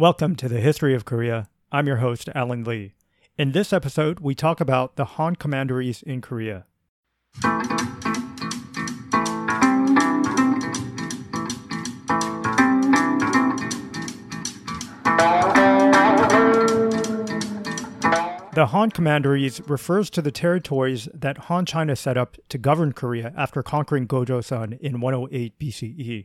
Welcome to the History of Korea. I'm your host, Alan Lee. In this episode, we talk about the Han commanderies in Korea. The Han Commanderies refers to the territories that Han China set up to govern Korea after conquering Gojoseon in 108 BCE.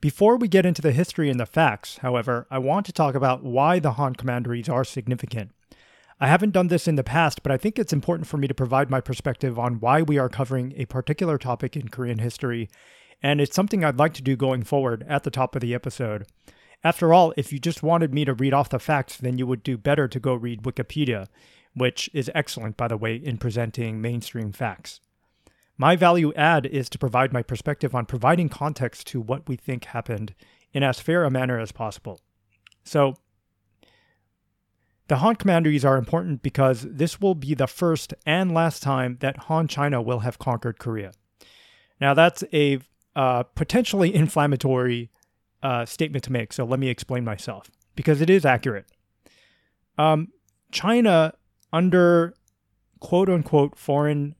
Before we get into the history and the facts, however, I want to talk about why the Han Commanderies are significant. I haven't done this in the past, but I think it's important for me to provide my perspective on why we are covering a particular topic in Korean history, and it's something I'd like to do going forward at the top of the episode. After all, if you just wanted me to read off the facts, then you would do better to go read Wikipedia, which is excellent, by the way, in presenting mainstream facts. My value add is to provide my perspective on providing context to what we think happened in as fair a manner as possible. So, the Han commanderies are important because this will be the first and last time that Han China will have conquered Korea. Now, that's a uh, potentially inflammatory uh, statement to make, so let me explain myself because it is accurate. Um, China, under quote unquote foreign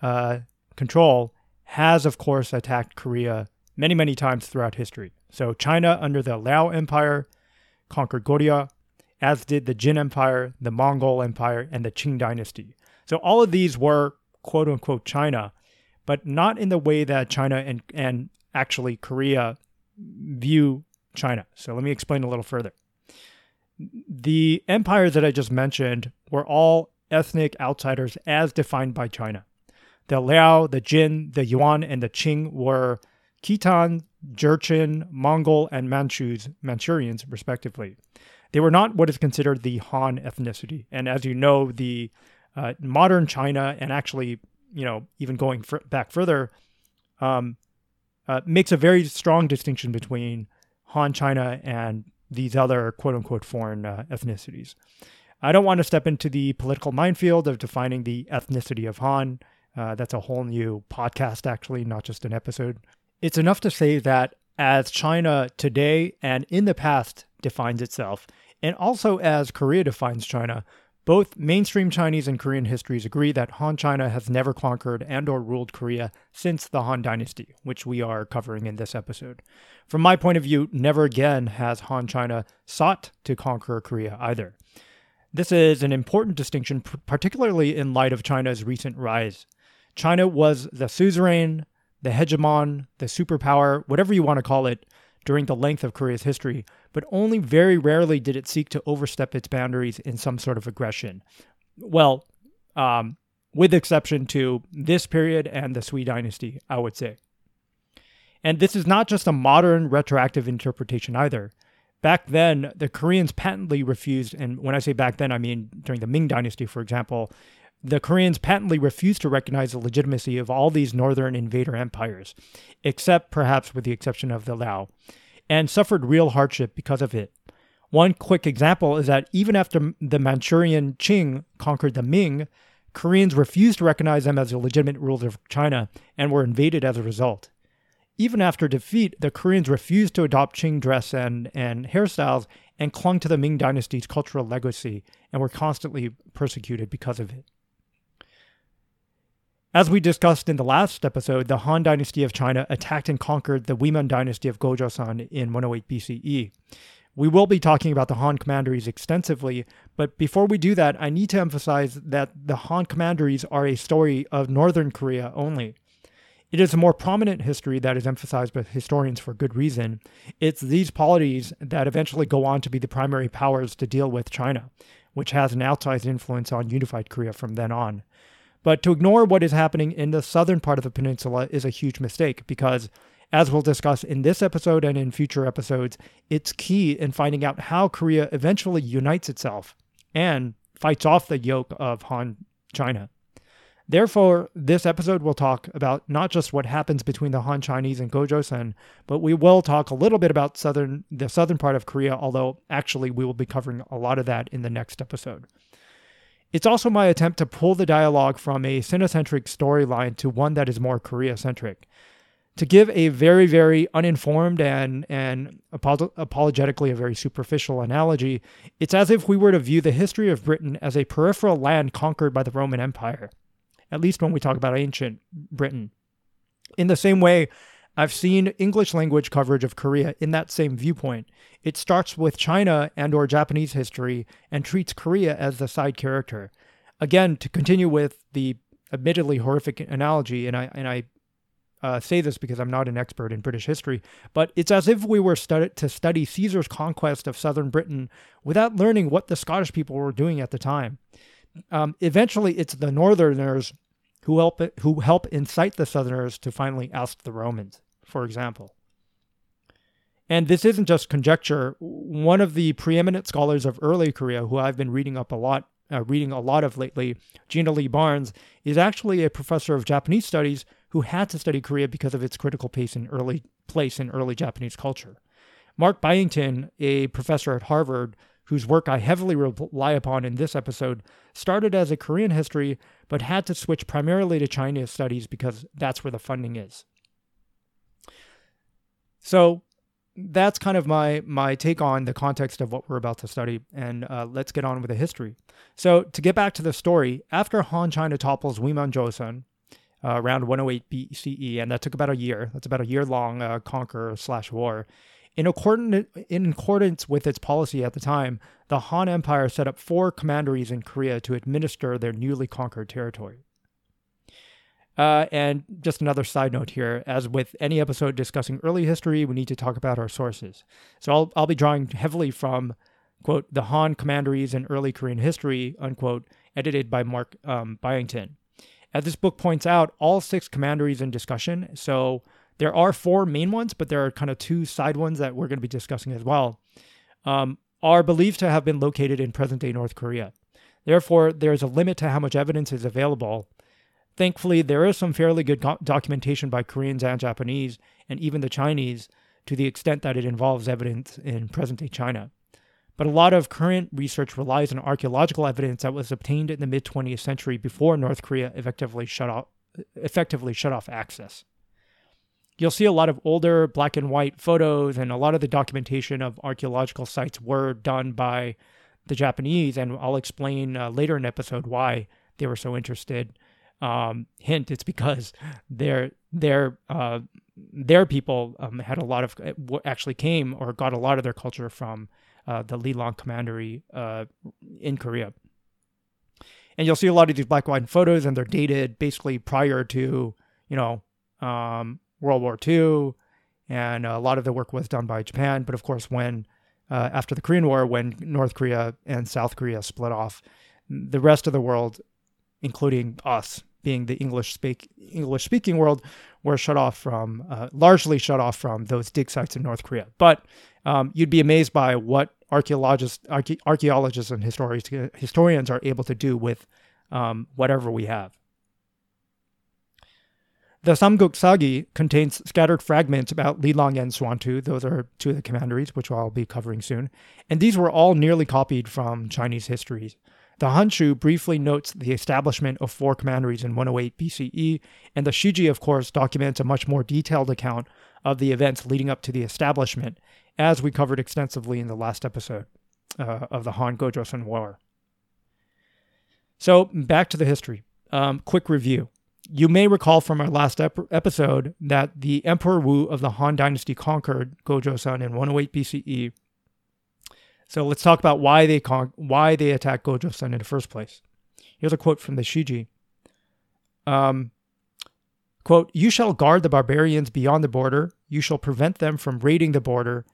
uh, control, has of course attacked Korea many, many times throughout history. So, China under the Liao Empire conquered Goryeo, as did the Jin Empire, the Mongol Empire, and the Qing Dynasty. So, all of these were quote unquote China, but not in the way that China and, and actually Korea view China. So let me explain a little further. The empires that I just mentioned were all ethnic outsiders as defined by China. The Liao, the Jin, the Yuan, and the Qing were Khitan, Jurchen, Mongol, and Manchus, Manchurians, respectively. They were not what is considered the Han ethnicity. And as you know, the uh, modern China, and actually, you know, even going fr- back further, um, uh, makes a very strong distinction between Han China and these other quote unquote foreign uh, ethnicities. I don't want to step into the political minefield of defining the ethnicity of Han. Uh, that's a whole new podcast, actually, not just an episode. It's enough to say that as China today and in the past defines itself, and also as Korea defines China, both mainstream Chinese and Korean histories agree that Han China has never conquered and or ruled Korea since the Han Dynasty, which we are covering in this episode. From my point of view, never again has Han China sought to conquer Korea either. This is an important distinction, particularly in light of China's recent rise. China was the suzerain, the hegemon, the superpower, whatever you want to call it, during the length of Korea's history, but only very rarely did it seek to overstep its boundaries in some sort of aggression. Well, um, with exception to this period and the Sui dynasty, I would say. And this is not just a modern retroactive interpretation either. Back then, the Koreans patently refused, and when I say back then, I mean during the Ming dynasty, for example, the Koreans patently refused to recognize the legitimacy of all these northern invader empires, except perhaps with the exception of the Liao, and suffered real hardship because of it. One quick example is that even after the Manchurian Qing conquered the Ming, Koreans refused to recognize them as the legitimate rulers of China and were invaded as a result. Even after defeat, the Koreans refused to adopt Qing dress and, and hairstyles and clung to the Ming dynasty's cultural legacy and were constantly persecuted because of it. As we discussed in the last episode, the Han Dynasty of China attacked and conquered the Weimon Dynasty of Gojoseon in 108 BCE. We will be talking about the Han commanderies extensively, but before we do that, I need to emphasize that the Han commanderies are a story of northern Korea only. It is a more prominent history that is emphasized by historians for good reason. It's these polities that eventually go on to be the primary powers to deal with China, which has an outsized influence on unified Korea from then on. But to ignore what is happening in the southern part of the peninsula is a huge mistake because, as we'll discuss in this episode and in future episodes, it's key in finding out how Korea eventually unites itself and fights off the yoke of Han China. Therefore, this episode will talk about not just what happens between the Han Chinese and Gojoseon, but we will talk a little bit about southern the southern part of Korea, although actually we will be covering a lot of that in the next episode. It's also my attempt to pull the dialogue from a Sinocentric storyline to one that is more Korea centric. To give a very, very uninformed and, and apologetically a very superficial analogy, it's as if we were to view the history of Britain as a peripheral land conquered by the Roman Empire, at least when we talk about ancient Britain. In the same way, I've seen English language coverage of Korea in that same viewpoint. It starts with China and or Japanese history and treats Korea as the side character. Again, to continue with the admittedly horrific analogy, and I and I uh, say this because I'm not an expert in British history, but it's as if we were stud- to study Caesar's conquest of southern Britain without learning what the Scottish people were doing at the time. Um, eventually, it's the Northerners who help who help incite the Southerners to finally oust the Romans, for example. And this isn't just conjecture. One of the preeminent scholars of early Korea, who I've been reading up a lot, uh, reading a lot of lately, Gina Lee Barnes, is actually a professor of Japanese studies who had to study Korea because of its critical place in early place in early Japanese culture. Mark Byington, a professor at Harvard, whose work I heavily rely upon in this episode, started as a Korean history but had to switch primarily to Chinese studies because that's where the funding is. So that's kind of my my take on the context of what we're about to study, and uh, let's get on with the history. So to get back to the story, after Han China topples Weimon Joseon uh, around 108 BCE, and that took about a year. That's about a year long uh, conquer slash war. In accordance, in accordance with its policy at the time, the Han Empire set up four commanderies in Korea to administer their newly conquered territory. Uh, and just another side note here, as with any episode discussing early history, we need to talk about our sources. So I'll, I'll be drawing heavily from, quote, the Han commanderies in early Korean history, unquote, edited by Mark um, Byington. As this book points out, all six commanderies in discussion, so there are four main ones, but there are kind of two side ones that we're going to be discussing as well, um, are believed to have been located in present day North Korea. Therefore, there is a limit to how much evidence is available. Thankfully, there is some fairly good documentation by Koreans and Japanese, and even the Chinese, to the extent that it involves evidence in present day China. But a lot of current research relies on archaeological evidence that was obtained in the mid 20th century before North Korea effectively shut off, effectively shut off access you'll see a lot of older black and white photos, and a lot of the documentation of archaeological sites were done by the Japanese. And I'll explain uh, later in episode why they were so interested. Um, hint: it's because their their uh, their people um, had a lot of actually came or got a lot of their culture from uh, the Lilang Commandery uh, in Korea. And you'll see a lot of these black and white photos, and they're dated basically prior to you know um, World War II, and a lot of the work was done by Japan. But of course, when uh, after the Korean War, when North Korea and South Korea split off, the rest of the world, including us, being the English speak English speaking world, were shut off from uh, largely shut off from those dig sites in North Korea. But um, you'd be amazed by what archaeologists, archaeologists, and historians historians are able to do with um, whatever we have. The Samguk Sagi contains scattered fragments about Lilang and Xuantu. Those are two of the commanderies, which I'll be covering soon. And these were all nearly copied from Chinese histories. The Hanshu briefly notes the establishment of four commanderies in 108 BCE, and the Shiji, of course, documents a much more detailed account of the events leading up to the establishment, as we covered extensively in the last episode uh, of the Han Gojoseon War. So, back to the history. Um, quick review. You may recall from our last ep- episode that the Emperor Wu of the Han Dynasty conquered Gojoseon in 108 BCE. So let's talk about why they con- why they attacked Gojoseon in the first place. Here's a quote from the Shiji. Um, quote, You shall guard the barbarians beyond the border, you shall prevent them from raiding the border,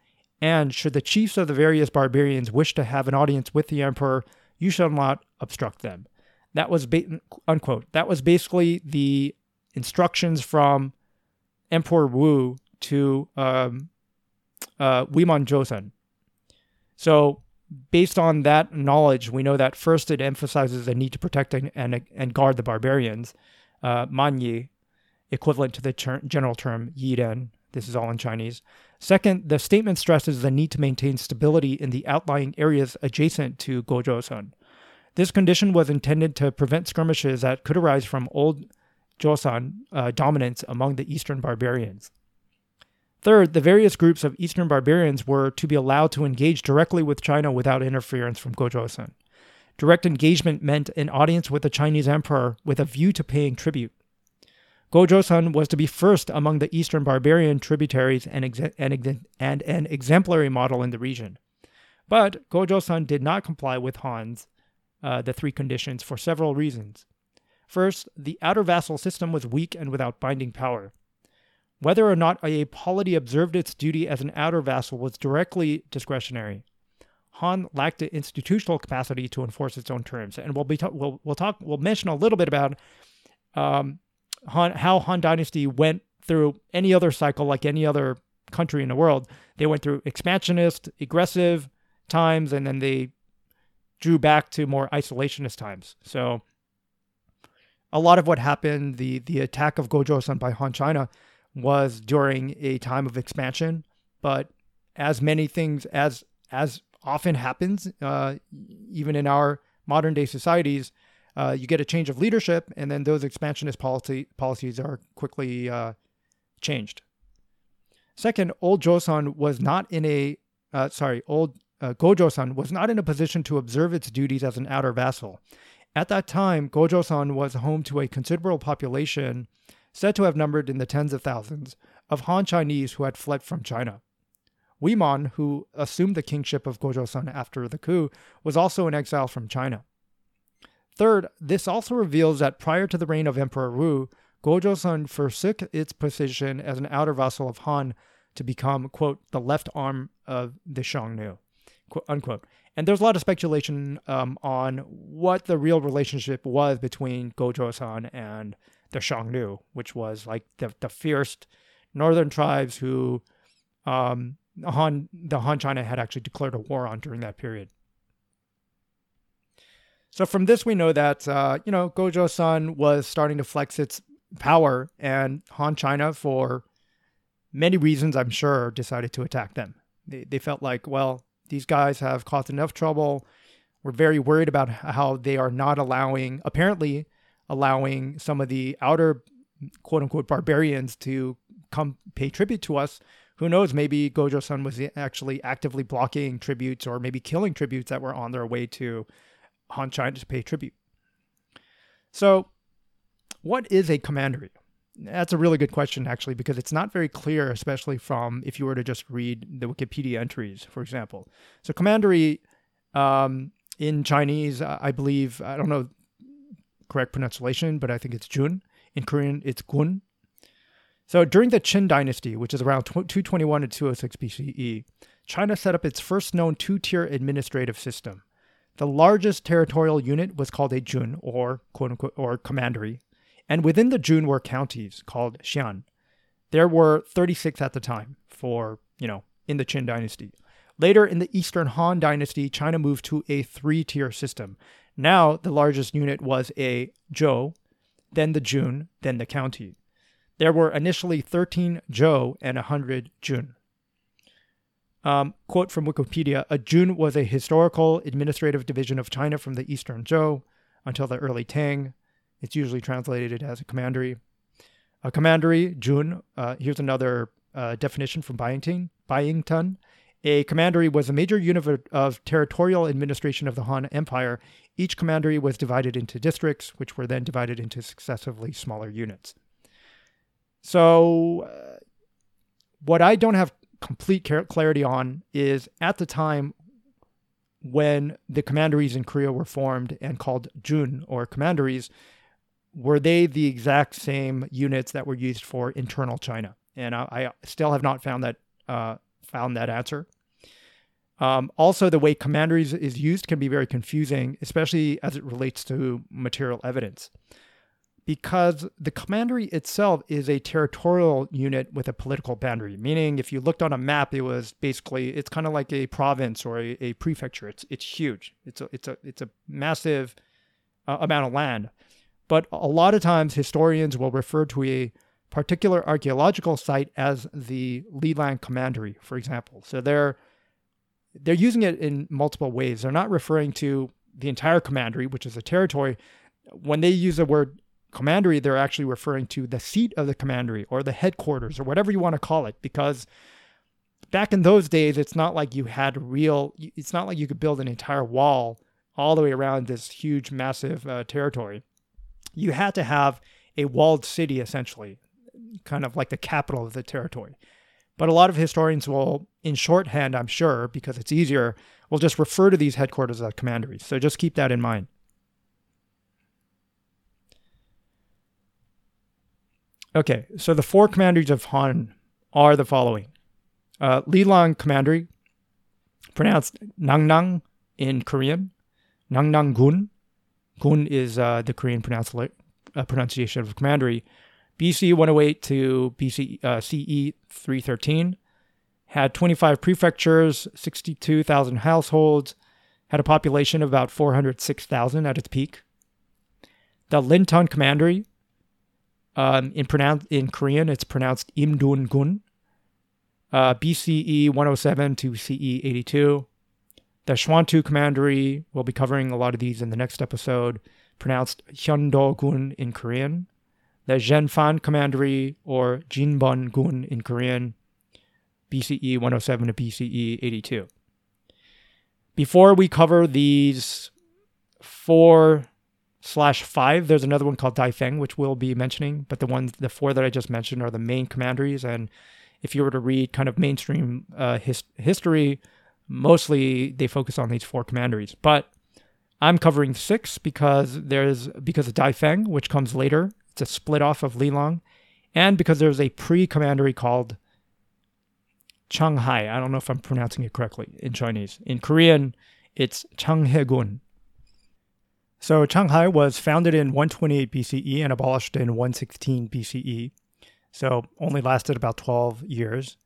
and should the chiefs of the various barbarians wish to have an audience with the emperor, you shall not obstruct them. That was ba- unquote. That was basically the instructions from Emperor Wu to um, uh, Joseon. So, based on that knowledge, we know that first it emphasizes the need to protect and, and, and guard the barbarians, uh, Manyi, equivalent to the ter- general term Yiren. This is all in Chinese. Second, the statement stresses the need to maintain stability in the outlying areas adjacent to Gojoseon. This condition was intended to prevent skirmishes that could arise from old Joseon uh, dominance among the eastern barbarians. Third, the various groups of Eastern barbarians were to be allowed to engage directly with China without interference from Gojoseon. Direct engagement meant an audience with the Chinese emperor with a view to paying tribute. Gojoseon was to be first among the Eastern barbarian tributaries and, and, and an exemplary model in the region. But Gojoseon did not comply with Han's, uh, the three conditions, for several reasons. First, the outer vassal system was weak and without binding power. Whether or not a polity observed its duty as an outer vassal was directly discretionary. Han lacked the institutional capacity to enforce its own terms, and we'll be ta- we'll we'll talk we'll mention a little bit about um, Han, how Han Dynasty went through any other cycle like any other country in the world. They went through expansionist, aggressive times, and then they drew back to more isolationist times. So a lot of what happened, the the attack of Gojoseon by Han China, was during a time of expansion. But as many things as as often happens, uh, even in our modern day societies, uh, you get a change of leadership, and then those expansionist policy policies are quickly uh, changed. Second, old Joseon was not in a uh, sorry, old uh, Gojoseon was not in a position to observe its duties as an outer vassal. At that time, Gojoseon was home to a considerable population, said to have numbered in the tens of thousands, of Han Chinese who had fled from China. Wimon, who assumed the kingship of Gojoseon after the coup, was also in exile from China. Third, this also reveals that prior to the reign of Emperor Wu, Gojoseon forsook its position as an outer vassal of Han to become, quote, the left arm of the Xiongnu, unquote. And there's a lot of speculation um, on what the real relationship was between Gojoseon and the Xiongnu, which was like the, the fierce northern tribes who um, Han, the Han China had actually declared a war on during that period. So from this, we know that uh, you know Gojoseon was starting to flex its power, and Han China, for many reasons, I'm sure, decided to attack them. They they felt like, well, these guys have caused enough trouble. We're very worried about how they are not allowing, apparently, allowing some of the outer quote unquote barbarians to come pay tribute to us. Who knows? Maybe Gojoseon was actually actively blocking tributes or maybe killing tributes that were on their way to Han China to pay tribute. So, what is a commandery? That's a really good question, actually, because it's not very clear, especially from if you were to just read the Wikipedia entries, for example. So, commandery um, in Chinese, I believe, I don't know correct pronunciation, but I think it's Jun. In Korean, it's Gun. So, during the Qin dynasty, which is around 221 to 206 BCE, China set up its first known two tier administrative system. The largest territorial unit was called a jun, or quote unquote, or commandery, and within the jun were counties called xian. There were 36 at the time for, you know, in the Qin dynasty. Later in the Eastern Han dynasty, China moved to a three tier system. Now the largest unit was a zhou, then the jun, then the county. There were initially 13 zhou and 100 jun. Um, quote from Wikipedia A Jun was a historical administrative division of China from the Eastern Zhou until the early Tang. It's usually translated as a commandery. A commandery, Jun, uh, here's another uh, definition from Byington. Byington. A commandery was a major unit of, territorial administration of the Han Empire. Each commandery was divided into districts, which were then divided into successively smaller units. So, uh, what I don't have complete clarity on is at the time when the commanderies in Korea were formed and called Jun or commanderies, were they the exact same units that were used for internal China? And I, I still have not found that uh, found that answer. Um, also, the way commanderies is used can be very confusing, especially as it relates to material evidence because the commandery itself is a territorial unit with a political boundary. Meaning, if you looked on a map, it was basically it's kind of like a province or a, a, prefecture. It's it's huge. It's a it's a it's a massive uh, amount of land. But a lot of times, historians will refer to a particular archaeological site as the Lilang Commandery, for example. So they're they're using it in multiple ways. They're not referring to the entire commandery, which is a territory. When they use the word commandery, they're actually referring to the seat of the commandery or the headquarters or whatever you want to call it, because back in those days, it's not like you had real, it's not like you could build an entire wall all the way around this huge, massive uh, territory. You had to have a walled city, essentially, kind of like the capital of the territory. But a lot of historians will, in shorthand, I'm sure, because it's easier, will just refer to these headquarters as commanderies. So just keep that in mind. Okay, so the four commanderies of Han are the following uh, Lilang Commandery, pronounced Nangnang in Korean, Nangnang Gun. Gun is uh, the Korean pronunciation uh, pronunciation of commandery. BC 108 to BC uh, CE 313 had 25 prefectures, 62,000 households, had a population of about 406,000 at its peak. The Lintun Commandery, um, in, pronoun- in Korean, it's pronounced Imdun Gun. Uh, BCE 107 to CE 82. The Xuantu Commandery, we'll be covering a lot of these in the next episode, pronounced Hyundo Gun in Korean. The Zhenfan Commandery, or Jinbon Gun in Korean, BCE 107 to BCE 82. Before we cover these four slash five, there's another one called Daifang, which we'll be mentioning. But the ones, the four that I just mentioned, are the main commanderies. And if you were to read kind of mainstream uh, his- history, mostly they focus on these four commanderies. But I'm covering six because there's because of Daifang, which comes later. It's a split off of Lilang, and because there's a pre-commandery called Changhai. I don't know if I'm pronouncing it correctly in Chinese. In Korean, it's Changhaegun. So Changhai was founded in 128 BCE and abolished in 116 BCE. So only lasted about 12 years.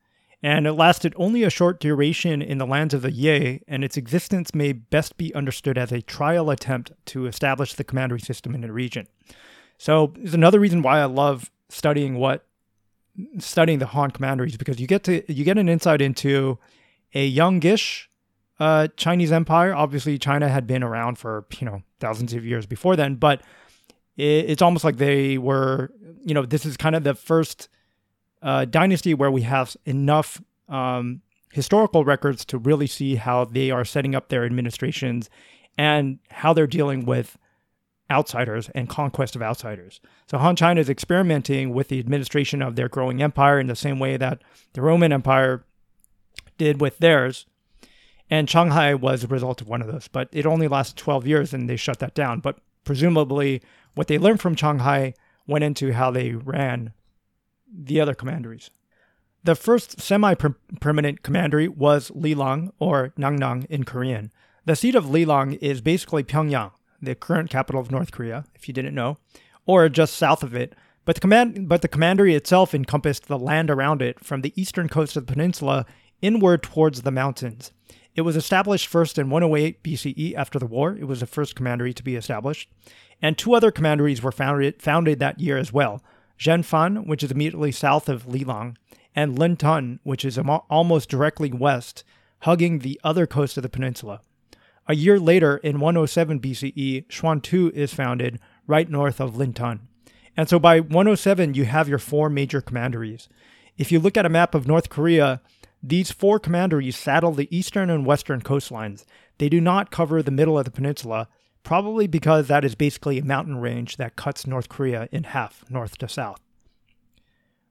And it lasted only a short duration in the lands of the Ye, and its existence may best be understood as a trial attempt to establish the commandery system in the region. So, there's another reason why I love studying what studying the Han commanderies because you get to you get an insight into a youngish uh, Chinese empire. Obviously, China had been around for you know thousands of years before then, but it, it's almost like they were you know this is kind of the first uh, dynasty where we have enough um, historical records to really see how they are setting up their administrations and how they're dealing with outsiders and conquest of outsiders. So Han China is experimenting with the administration of their growing empire in the same way that the Roman Empire did with theirs. And Changhai was a result of one of those, but it only lasted 12 years and they shut that down. But presumably, what they learned from Changhai went into how they ran the other commanderies. The first semi permanent commandery was Lilang, or Nangnang in Korean. The seat of Lilang is basically Pyongyang, the current capital of North Korea, if you didn't know, or just south of it. But the command, but the commandery itself encompassed the land around it, from the eastern coast of the peninsula inward towards the mountains. It was established first in 108 BCE after the war. It was the first commandery to be established, and two other commanderies were founded founded that year as well. Zhenfan, which is immediately south of Lilang, and Lintun, which is almost directly west, hugging the other coast of the peninsula. A year later, in 107 BCE, Xuantu is founded right north of Lintun. And so by 107, you have your four major commanderies. If you look at a map of North Korea, these four commanderies saddle the eastern and western coastlines. They do not cover the middle of the peninsula, probably because that is basically a mountain range that cuts North Korea in half, north to south.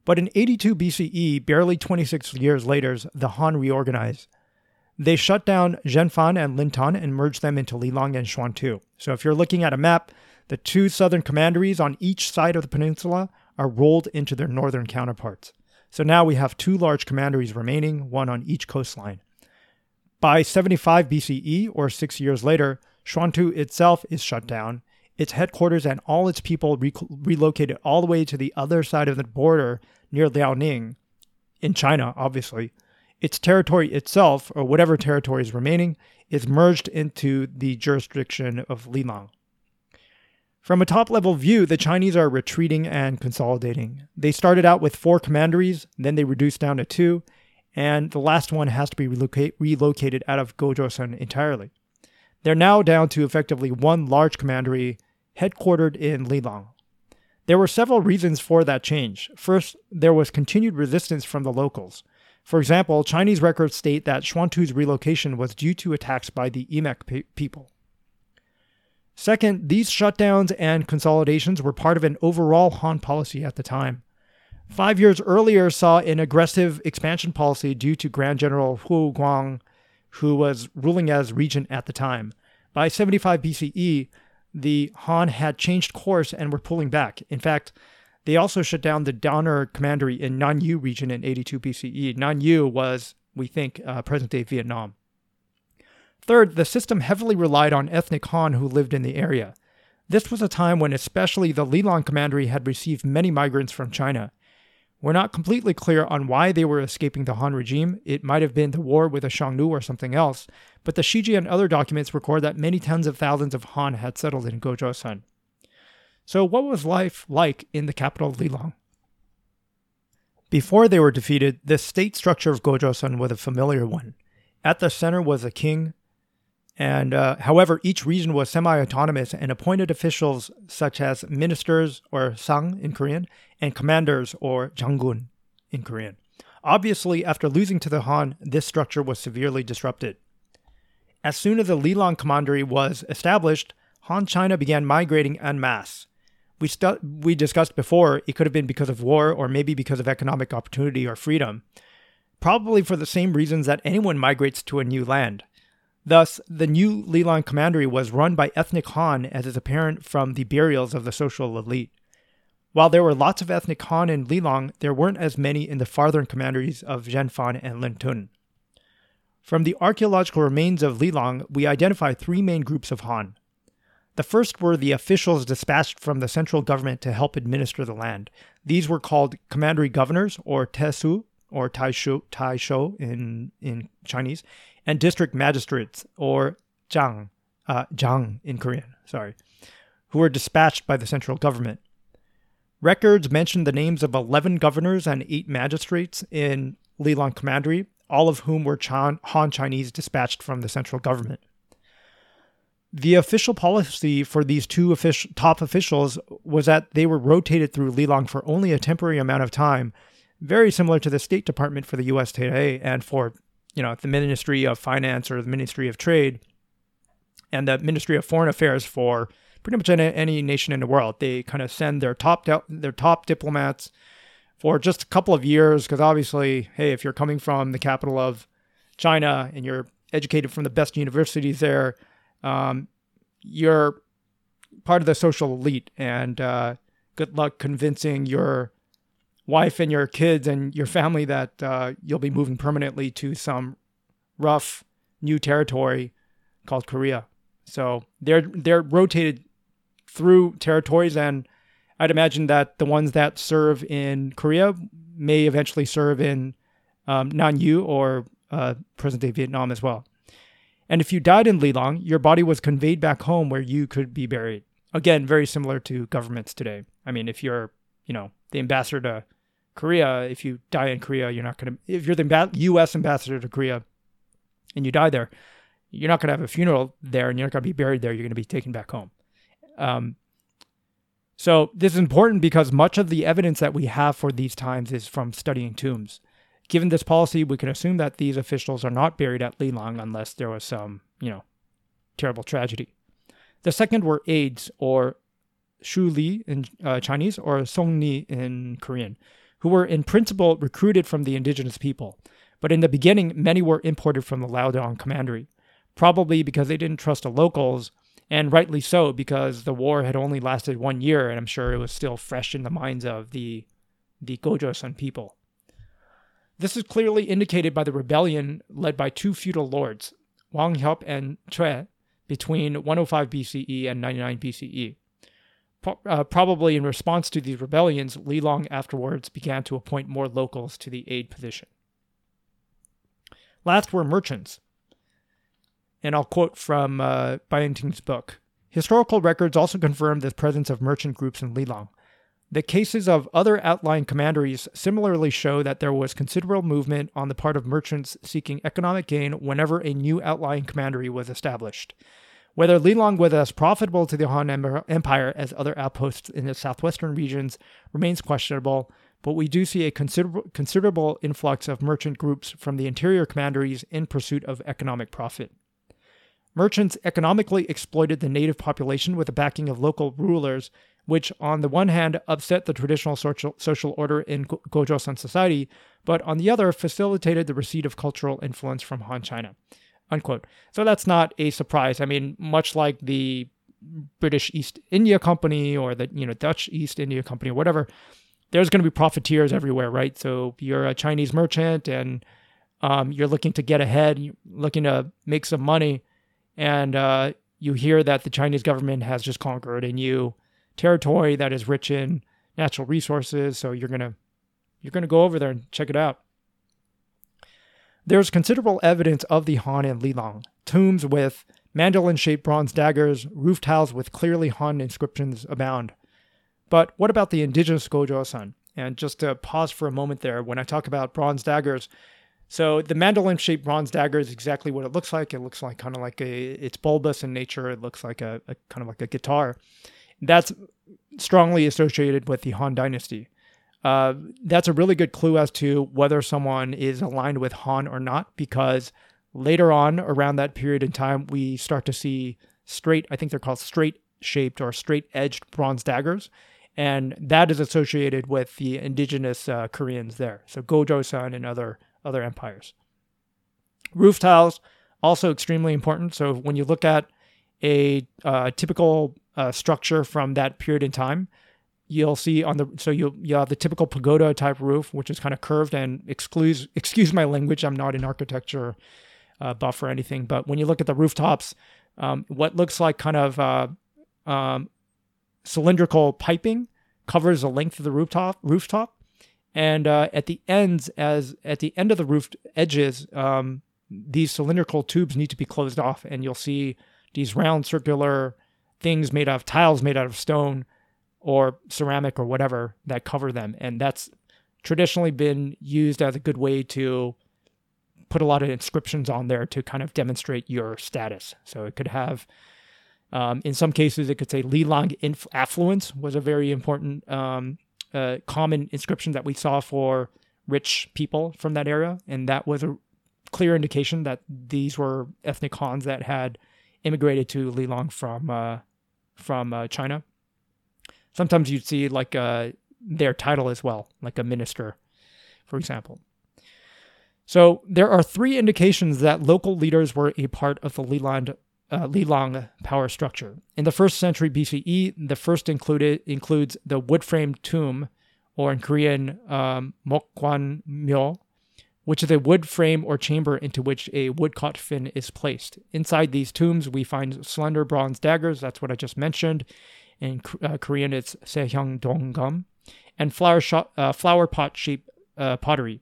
But in 82 BCE, barely 26 years later, the Han reorganized. They shut down Zhenfan and Lintun and merged them into Lilang and Xuantu. So if you're looking at a map, the two southern commanderies on each side of the peninsula are rolled into their northern counterparts. So now we have two large commanderies remaining, one on each coastline. By 75 BCE, or six years later, Xuantu itself is shut down, its headquarters and all its people re- relocated all the way to the other side of the border near Liaoning, in China, obviously, its territory itself, or whatever territory is remaining, is merged into the jurisdiction of Lilang. From a top level view, the Chinese are retreating and consolidating. They started out with four commanderies, then they reduced down to two, and the last one has to be relocate, relocated out of Gojoseon entirely. They're now down to effectively one large commandery headquartered in Lilang. There were several reasons for that change. First, there was continued resistance from the locals. For example, Chinese records state that Xuantu's relocation was due to attacks by the Yemaek pe- people. Second, these shutdowns and consolidations were part of an overall Han policy at the time. Five years earlier saw an aggressive expansion policy due to Grand General Huo Guang, who was ruling as regent at the time. By 75 BCE, the Han had changed course and were pulling back. In fact, they also shut down the Dan'er commandery in Nanyu region in 82 BCE. Nanyu was, we think, uh, present day Vietnam. Third, the system heavily relied on ethnic Han who lived in the area. This was a time when especially the Lilang commandery had received many migrants from China. We're not completely clear on why they were escaping the Han regime. It might have been the war with the Xiongnu or something else, but the Shiji and other documents record that many tens of thousands of Han had settled in Gojoseon. So, what was life like in the capital of Lilang? Before they were defeated, the state structure of Gojoseon was a familiar one. At the center was a king, and uh, however, each region was semi autonomous and appointed officials such as ministers or sang in Korean and commanders or jangun in Korean. Obviously, after losing to the Han, this structure was severely disrupted. As soon as the Lilang commandery was established, Han China began migrating en masse. We, stu- we discussed before it could have been because of war or maybe because of economic opportunity or freedom, probably for the same reasons that anyone migrates to a new land. Thus, the new Lilang commandery was run by ethnic Han, as is apparent from the burials of the social elite. While there were lots of ethnic Han in Lilang, there weren't as many in the farthern commanderies of Zhenfan and Lintun. From the archaeological remains of Lilang, we identify three main groups of Han. The first were the officials dispatched from the central government to help administer the land. These were called commandery governors, or tesu, or taishu, taisho in, in Chinese, and district magistrates, or zhang, uh, in Korean, sorry, who were dispatched by the central government. Records mention the names of 11 governors and 8 magistrates in Lilang Commandery, all of whom were Chan, Han Chinese dispatched from the central government. The official policy for these two official, top officials was that they were rotated through Lilang for only a temporary amount of time, very similar to the State Department for the US today and for you know, the Ministry of Finance or the Ministry of Trade and the Ministry of Foreign Affairs for pretty much any, any nation in the world. They kind of send their top their top diplomats for just a couple of years because obviously, hey, if you're coming from the capital of China and you're educated from the best universities there, um, you're part of the social elite, and uh, good luck convincing your wife and your kids and your family that uh, you'll be moving permanently to some rough new territory called Korea. So they're they're rotated through territories, and I'd imagine that the ones that serve in Korea may eventually serve in um, Nanyu or uh, present-day Vietnam as well. And if you died in Lilang, your body was conveyed back home where you could be buried. Again, very similar to governments today. I mean, if you're, you know, the ambassador to Korea, if you die in Korea, you're not going to, if you're the U.S. ambassador to Korea and you die there, you're not going to have a funeral there and you're not going to be buried there. You're going to be taken back home. Um, so this is important because much of the evidence that we have for these times is from studying tombs. Given this policy, we can assume that these officials are not buried at Lilang unless there was some, you know, terrible tragedy. The second were aides, or Shu Li in uh, Chinese, or Song Ni in Korean, who were in principle recruited from the indigenous people. But in the beginning, many were imported from the Liaodong commandery, probably because they didn't trust the locals, and rightly so, because the war had only lasted one year, and I'm sure it was still fresh in the minds of the, the Gojoseon people. This is clearly indicated by the rebellion led by two feudal lords, Wang Hyup and Chue, between 105 BCE and 99 BCE uh, probably in response to these rebellions, Lilang afterwards began to appoint more locals to the aid position. Last were merchants. And I'll quote from uh, Byington's book. Historical records also confirm the presence of merchant groups in Lilang. The cases of other outlying commanderies similarly show that there was considerable movement on the part of merchants seeking economic gain whenever a new outlying commandery was established. Whether Lilang was as profitable to the Han Empire as other outposts in the southwestern regions remains questionable, but we do see a considerable, considerable influx of merchant groups from the interior commanderies in pursuit of economic profit. Merchants economically exploited the native population with the backing of local rulers, which, on the one hand, upset the traditional social, social order in Gojoseon society, but on the other, facilitated the receipt of cultural influence from Han China unquote. So that's not a surprise. I mean, much like the British East India Company or the you know Dutch East India Company or whatever, there's going to be profiteers everywhere, right? So you're a Chinese merchant and um, you're looking to get ahead, you're looking to make some money, and uh, you hear that the Chinese government has just conquered a new territory that is rich in natural resources. So you're gonna you're gonna go over there and check it out. There's considerable evidence of the Han and Lilang tombs with mandolin shaped bronze daggers, roof tiles with clearly Han inscriptions abound. But what about the indigenous Gojoseon? And just to pause for a moment there, when I talk about bronze daggers, so the mandolin shaped bronze dagger is exactly what it looks like. It looks like kind of like a, it's bulbous in nature. It looks like a, a kind of like a guitar. That's strongly associated with the Han Dynasty. Uh, that's a really good clue as to whether someone is aligned with Han or not, because later on around that period in time, we start to see straight, I think they're called straight shaped or straight edged bronze daggers. And that is associated with the indigenous uh, Koreans there. So Gojoseon and other, other empires. Roof tiles, also extremely important. So when you look at a uh, typical uh, structure from that period in time, you'll see on the so you you have the typical pagoda type roof, which is kind of curved and excludes excuse my language. I'm not an architecture uh, buff or anything, but when you look at the rooftops, um, what looks like kind of uh, um, cylindrical piping covers the length of the rooftop rooftop, and uh, at the ends, as at the end of the roof edges, um, these cylindrical tubes need to be closed off, and you'll see these round circular things made out of tiles made out of stone or ceramic or whatever that cover them. And that's traditionally been used as a good way to put a lot of inscriptions on there to kind of demonstrate your status. So it could have, um, in some cases, it could say Lilang inf- affluence was a very important um, uh, common inscription that we saw for rich people from that area. And that was a clear indication that these were ethnic Hans that had immigrated to Lilang from, uh, from uh, China sometimes you'd see like uh, their title as well, like a minister, for example. So there are three indications that local leaders were a part of the Lilang, uh, Lilang power structure. In the first century BCE, the first included includes the wood framed tomb, or in Korean, um, Mokwan Myo, which is a wood frame or chamber into which a woodcut fin is placed. Inside these tombs, we find slender bronze daggers, that's what I just mentioned, in uh, Korean, it's Sehyang Donggam, and flower, uh, flower pot shaped uh, pottery,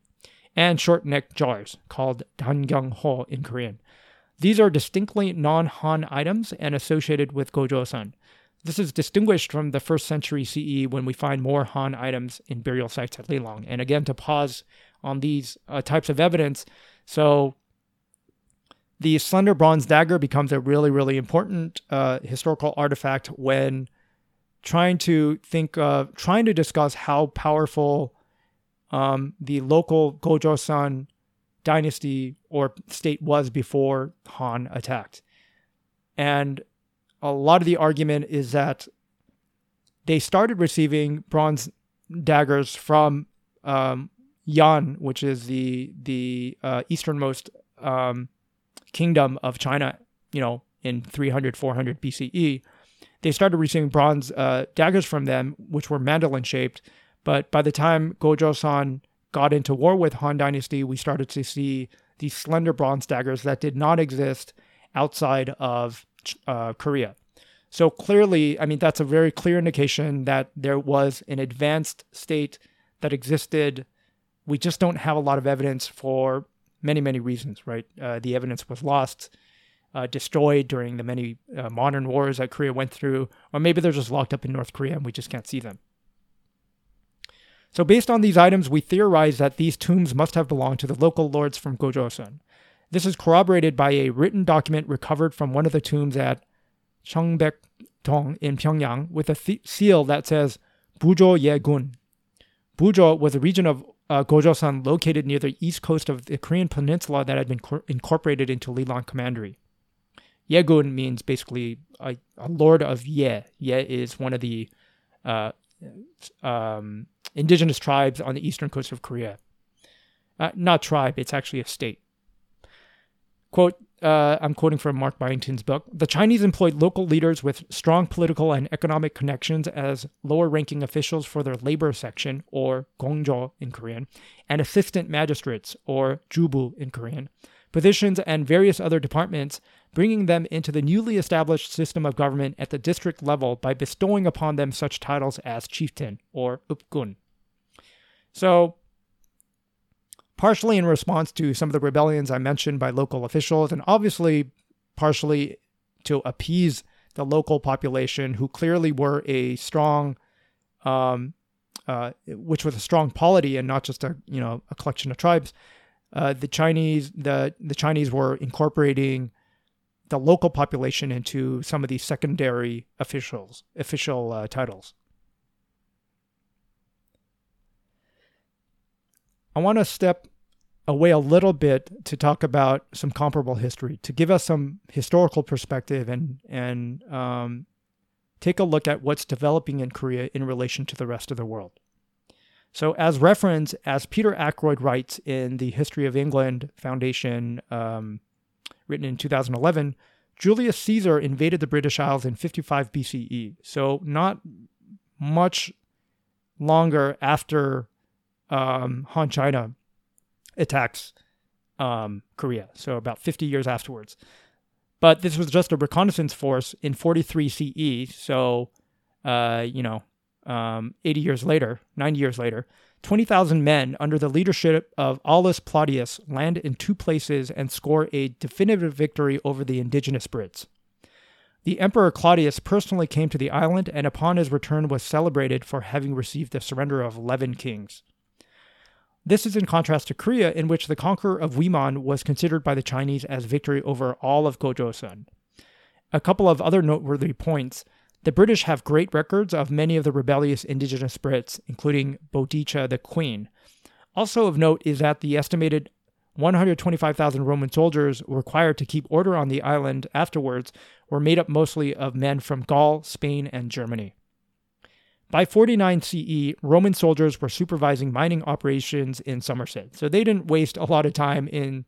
and short neck jars called Dangyang Ho in Korean. These are distinctly non Han items and associated with Gojoseon. This is distinguished from the first century CE when we find more Han items in burial sites at Lilang. And again, to pause on these uh, types of evidence, so the slender bronze dagger becomes a really, really important uh, historical artifact when trying to think of trying to discuss how powerful um, the local Gojoseon dynasty or state was before Han attacked. And a lot of the argument is that they started receiving bronze daggers from um, Yan, which is the the uh, easternmost um, kingdom of China, you know, in 300, 400 BCE they started receiving bronze uh, daggers from them, which were mandolin shaped. But by the time Gojoseon got into war with Han Dynasty, we started to see these slender bronze daggers that did not exist outside of uh, Korea. So clearly, I mean, that's a very clear indication that there was an advanced state that existed. We just don't have a lot of evidence for many, many reasons, right? Uh, the evidence was lost uh, destroyed during the many uh, modern wars that Korea went through, or maybe they're just locked up in North Korea and we just can't see them. So, based on these items, we theorize that these tombs must have belonged to the local lords from Gojoseon. This is corroborated by a written document recovered from one of the tombs at Cheongbek-dong in Pyongyang with a th- seal that says Bujo Ye-gun. Bujo was a region of uh, Gojoseon located near the east coast of the Korean peninsula that had been cor- incorporated into Lilang Commandery. Yegun means basically a, a, lord of Ye. Ye is one of the uh, um, indigenous tribes on the eastern coast of Korea. Uh, not tribe, it's actually a state. Quote, uh, I'm quoting from Mark Byington's book. The Chinese employed local leaders with strong political and economic connections as lower ranking officials for their labor section, or gongjo in Korean, and assistant magistrates, or jubu in Korean, positions and various other departments, bringing them into the newly established system of government at the district level by bestowing upon them such titles as chieftain or upgun. So, partially in response to some of the rebellions I mentioned by local officials, and obviously partially to appease the local population who clearly were a strong, um, uh, which was a strong polity and not just a you know a collection of tribes. Uh, the Chinese the the Chinese were incorporating the local population into some of these secondary officials official uh, titles. I want to step away a little bit to talk about some comparable history, to give us some historical perspective and and um, take a look at what's developing in Korea in relation to the rest of the world. So, as reference, as Peter Ackroyd writes in the History of England Foundation, um, written in 2011, Julius Caesar invaded the British Isles in 55 BCE. So, not much longer after um, Han China attacks um, Korea. So about 50 years afterwards. But this was just a reconnaissance force in 43 CE. So, uh, you know, um, 80 years later, 90 years later, 20,000 men under the leadership of Aulus Plautius land in two places and score a definitive victory over the indigenous Brits. The Emperor Claudius personally came to the island and upon his return was celebrated for having received the surrender of 11 kings. This is in contrast to Korea, in which the conqueror of Wiman was considered by the Chinese as victory over all of Gojoseon. A couple of other noteworthy points. The British have great records of many of the rebellious indigenous Brits, including Boudicca the Queen. Also of note is that the estimated 125,000 Roman soldiers required to keep order on the island afterwards were made up mostly of men from Gaul, Spain, and Germany. By 49 CE, Roman soldiers were supervising mining operations in Somerset, so they didn't waste a lot of time in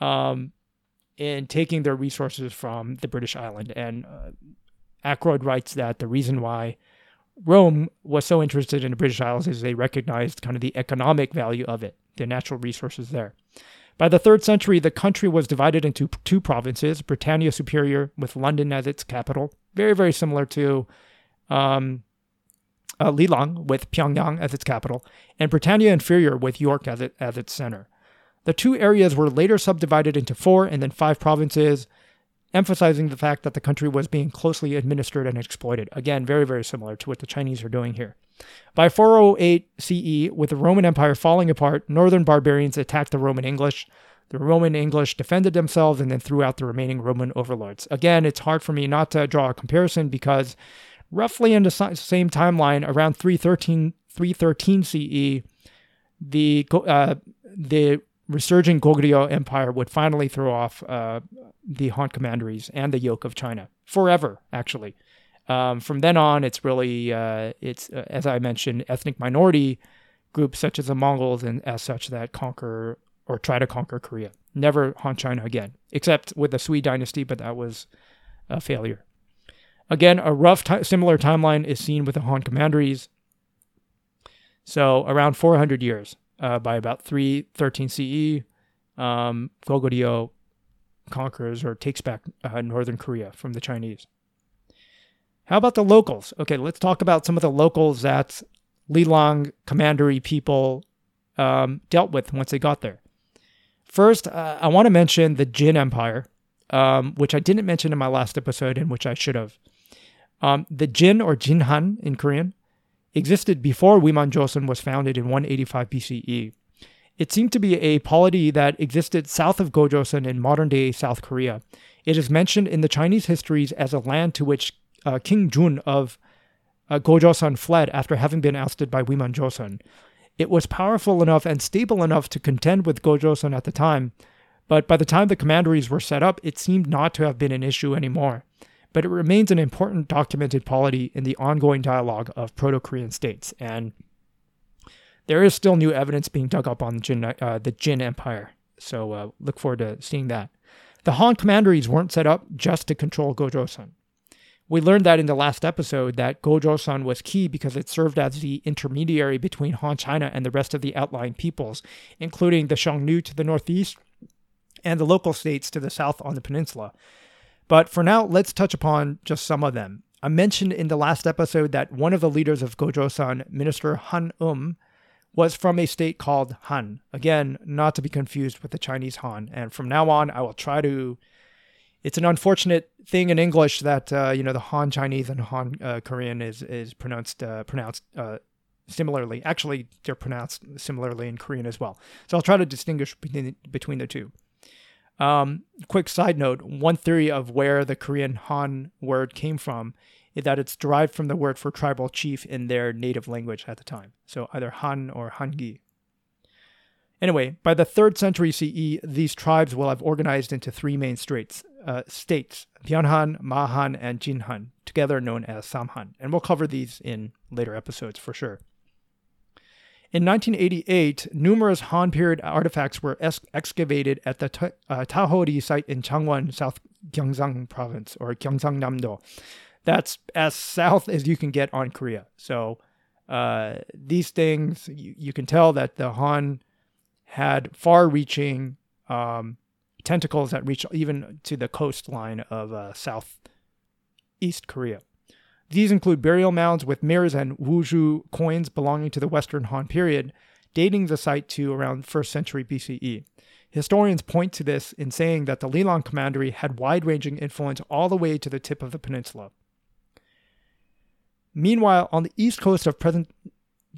um, in taking their resources from the British island. And uh, Ackroyd writes that the reason why Rome was so interested in the British Isles is they recognized kind of the economic value of it, the natural resources there. By the third century, the country was divided into two provinces Britannia Superior, with London as its capital, very, very similar to um, uh, with Pyongyang as its capital, and Britannia Inferior with York as, it, as its center. The two areas were later subdivided into four and then five provinces, emphasizing the fact that the country was being closely administered and exploited. Again, very, very similar to what the Chinese are doing here. By 408 CE, with the Roman Empire falling apart, northern barbarians attacked the Roman English. The Roman English defended themselves and then threw out the remaining Roman overlords. Again, it's hard for me not to draw a comparison because roughly in the same timeline, around 313, 313 CE, the uh, the resurging Goguryeo Empire would finally throw off uh, the Han commanderies and the yoke of China forever. Actually, um, from then on, it's really uh, it's uh, as I mentioned, ethnic minority groups such as the Mongols and as such that conquer or try to conquer Korea. Never Han China again, except with the Sui dynasty, but that was a failure. Again, a rough t- similar timeline is seen with the Han commanderies. So around 400 years, uh, by about 313 CE, um, Goguryeo conquers or takes back uh, northern Korea from the Chinese. How about the locals? Okay, let's talk about some of the locals that Lilang commandery people um, dealt with once they got there. First, uh, I want to mention the Jin Empire, um, which I didn't mention in my last episode and which I should have. Um, the Jin or Jinhan in Korean existed before Wiman Joseon was founded in 185 BCE. It seemed to be a polity that existed south of Gojoseon in modern day South Korea. It is mentioned in the Chinese histories as a land to which uh, King Jun of uh, Gojoseon fled after having been ousted by Wiman Joseon. It was powerful enough and stable enough to contend with Gojoseon at the time, but by the time the commanderies were set up, it seemed not to have been an issue anymore. But it remains an important documented polity in the ongoing dialogue of Proto Korean states, and there is still new evidence being dug up on the Jin, uh, the Jin Empire. So uh, look forward to seeing that. The Han commanderies weren't set up just to control Gojoseon. We learned that in the last episode that Gojoseon was key because it served as the intermediary between Han China and the rest of the outlying peoples, including the Xiongnu to the northeast and the local states to the south on the peninsula. But for now, let's touch upon just some of them. I mentioned in the last episode that one of the leaders of Gojoseon, Minister Han Um, was from a state called Han. Again, not to be confused with the Chinese Han. And from now on, I will try to. It's an unfortunate thing in English that uh, you know the Han Chinese and Han uh, Korean is is pronounced uh, pronounced uh, similarly. Actually, they're pronounced similarly in Korean as well. So I'll try to distinguish between between the two. Um, quick side note: one theory of where the Korean Han word came from that it's derived from the word for tribal chief in their native language at the time. So either Han or Hangi. Anyway, by the 3rd century CE, these tribes will have organized into three main straits, uh, states Byunhan, Mahan, and Jinhan, together known as Samhan. And we'll cover these in later episodes for sure. In 1988, numerous Han period artifacts were ex- excavated at the Ta- uh, Tahori site in Changwon, South Gyeongsang province, or Gyeongsangnam-do that's as south as you can get on Korea. So uh, these things, you, you, can tell that the Han had far-reaching um, tentacles that reach even to the coastline of uh, southeast Korea. These include burial mounds with mirrors and Wuzhu coins belonging to the Western Han period, dating the site to around 1st century BCE. Historians point to this in saying that the Lilang Commandery had wide ranging influence all the way to the tip of the peninsula. Meanwhile, on the east coast of present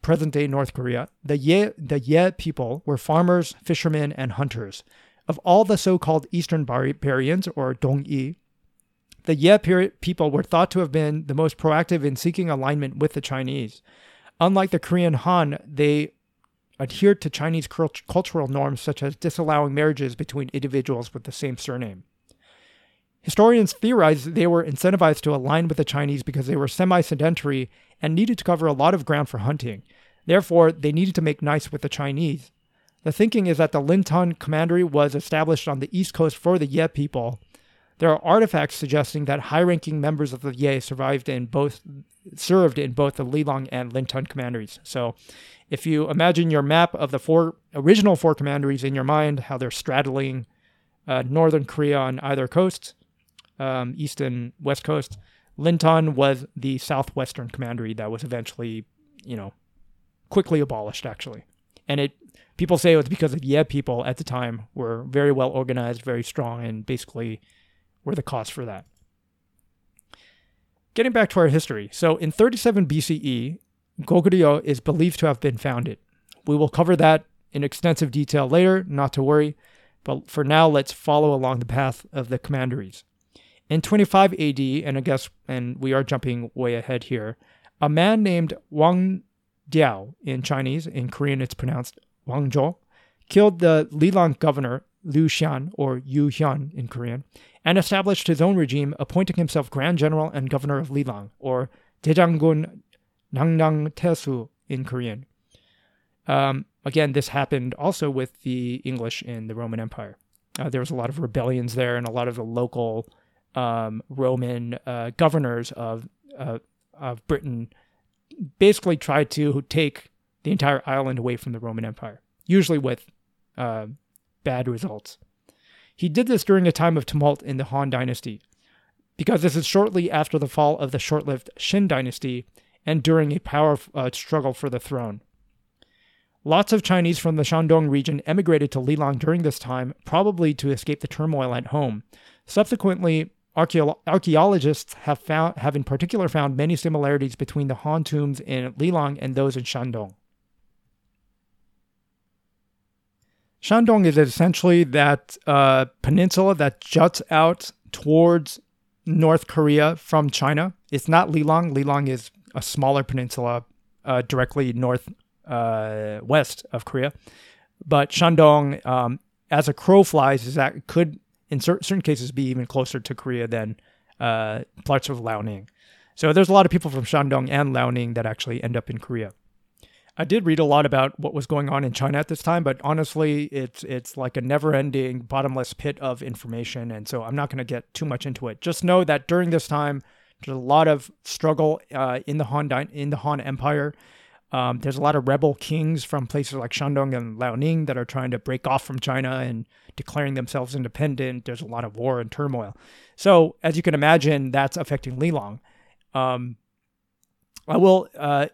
present day North Korea, the Ye, the Ye people were farmers, fishermen, and hunters. Of all the so called Eastern barbarians, or Dongyi, the Ye people were thought to have been the most proactive in seeking alignment with the Chinese. Unlike the Korean Han, they adhered to Chinese cultural norms such as disallowing marriages between individuals with the same surname. Historians theorize they were incentivized to align with the Chinese because they were semi sedentary and needed to cover a lot of ground for hunting. Therefore, they needed to make nice with the Chinese. The thinking is that the Lintun Commandery was established on the east coast for the Ye people. There are artifacts suggesting that high-ranking members of the Ye survived in both served in both the Lilang and Lintun commanderies. So, if you imagine your map of the four original four commanderies in your mind, how they're straddling uh, northern Korea on either coast, um, east and west coast. Lintun was the southwestern commandery that was eventually, you know, quickly abolished actually. And it people say it was because the Ye people at the time were very well organized, very strong, and basically were the cause for that. Getting back to our history. So in 37 BCE, Goguryeo is believed to have been founded. We will cover that in extensive detail later, not to worry, but for now let's follow along the path of the commanderies. In 25 AD, and I guess, and we are jumping way ahead here, a man named Wang Diao in Chinese, in Korean it's pronounced Wang Zhou, killed the Lilang governor Liu Xian, or Yu Hyun in Korean, and established his own regime, appointing himself Grand General and Governor of Lilang, or Daejanggun Nangnang Taesu in Korean. Um, again, this happened also with the English in the Roman Empire. Uh, there was a lot of rebellions there, and a lot of the local um, Roman uh, governors of uh, of Britain basically tried to take the entire island away from the Roman Empire, usually with uh, bad results. He did this during a time of tumult in the Han Dynasty, because this is shortly after the fall of the short-lived Xin Dynasty and during a power uh, struggle for the throne. Lots of Chinese from the Shandong region emigrated to Lilang during this time, probably to escape the turmoil at home. Subsequently, archaeologists have found have in particular found many similarities between the Han tombs in Lilang and those in Shandong. Shandong is essentially that uh, peninsula that juts out towards North Korea from China. It's not Lilang. Lilang is a smaller peninsula uh, directly north uh, west of Korea. But Shandong, um, as a crow flies, is that could in cer- certain cases be even closer to Korea than uh, parts of Liaoning. So there's a lot of people from Shandong and Liaoning that actually end up in Korea. I did read a lot about what was going on in China at this time, but honestly, it's it's like a never-ending, bottomless pit of information, and so I'm not going to get too much into it. Just know that during this time, there's a lot of struggle uh, in the Han in the Han Empire. Um, there's a lot of rebel kings from places like Shandong and Liaoning that are trying to break off from China and declaring themselves independent. There's a lot of war and turmoil. So, as you can imagine, that's affecting Lilang. Um, I will uh,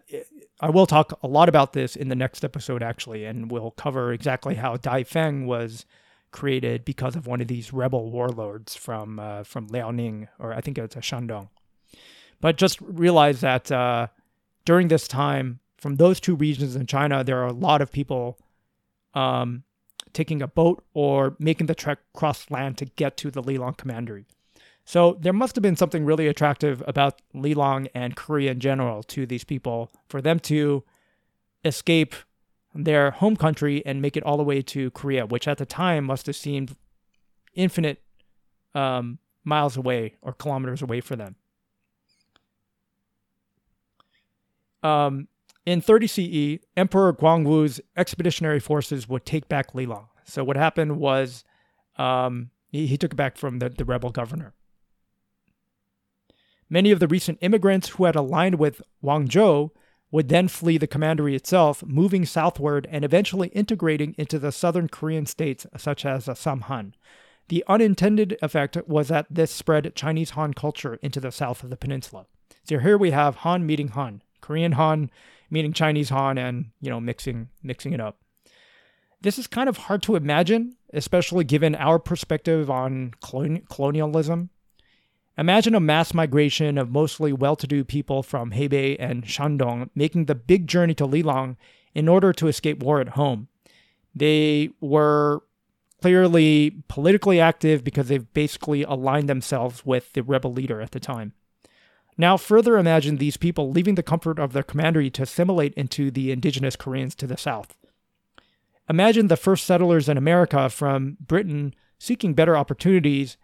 I will talk a lot about this in the next episode, actually, and we'll cover exactly how Daifang was created because of one of these rebel warlords from uh, from Liaoning, or I think it's a Shandong. But just realize that uh, during this time, from those two regions in China, there are a lot of people um, taking a boat or making the trek across land to get to the Lilang Commandery. So there must have been something really attractive about Lilang and Korea in general to these people for them to escape their home country and make it all the way to Korea, which at the time must have seemed infinite um, miles away or kilometers away for them. Um, in 30 CE, Emperor Guangwu's expeditionary forces would take back Lilang. So what happened was um, he, he took it back from the, the rebel governor. Many of the recent immigrants who had aligned with Wang Zhou would then flee the commandery itself, moving southward and eventually integrating into the southern Korean states such as Samhan. The unintended effect was that this spread Chinese Han culture into the south of the peninsula. So here we have Han meeting Han, Korean Han meeting Chinese Han, and you know mixing mixing it up. This is kind of hard to imagine, especially given our perspective on colonialism Imagine a mass migration of mostly well to do people from Hebei and Shandong making the big journey to Lilang in order to escape war at home. They were clearly politically active because they've basically aligned themselves with the rebel leader at the time. Now, further imagine these people leaving the comfort of their commandery to assimilate into the indigenous Koreans to the south. Imagine the first settlers in America from Britain seeking better opportunities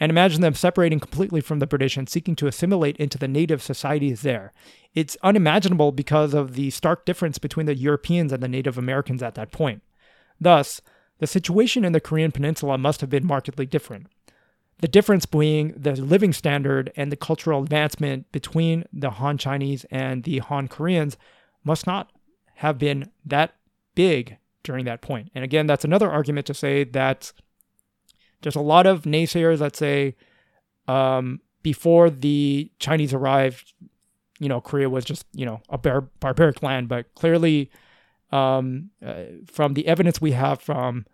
and imagine them separating completely from the British and seeking to assimilate into the native societies there. It's unimaginable because of the stark difference between the Europeans and the Native Americans at that point. Thus, the situation in the Korean Peninsula must have been markedly different. The difference being the living standard and the cultural advancement between the Han Chinese and the Han Koreans must not have been that big during that point. And again, that's another argument to say that there's a lot of naysayers that say um, before the Chinese arrived, you know, Korea was just, you know, a bar- barbaric land. But clearly, um, uh, from the evidence we have from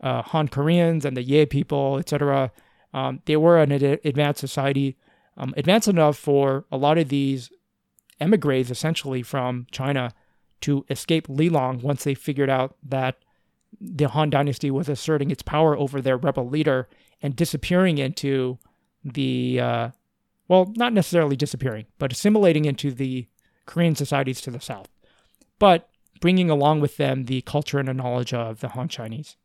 uh, Han Koreans and the Ye people, etc., um, they were an ad- advanced society, um, advanced enough for a lot of these emigres, essentially from China, to escape Lilang once they figured out that the Han Dynasty was asserting its power over their rebel leader and disappearing into the, uh, well, not necessarily disappearing, but assimilating into the Korean societies to the south, but bringing along with them the culture and the knowledge of the Han Chinese.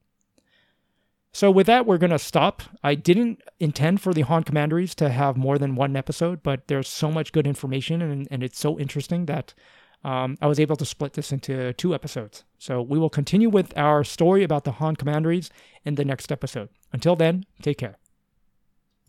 So, with that, we're going to stop. I didn't intend for the Han Commanderies to have more than one episode, but there's so much good information and, and it's so interesting that um, I was able to split this into two episodes. So we will continue with our story about the Han Commanderies in the next episode. Until then, take care.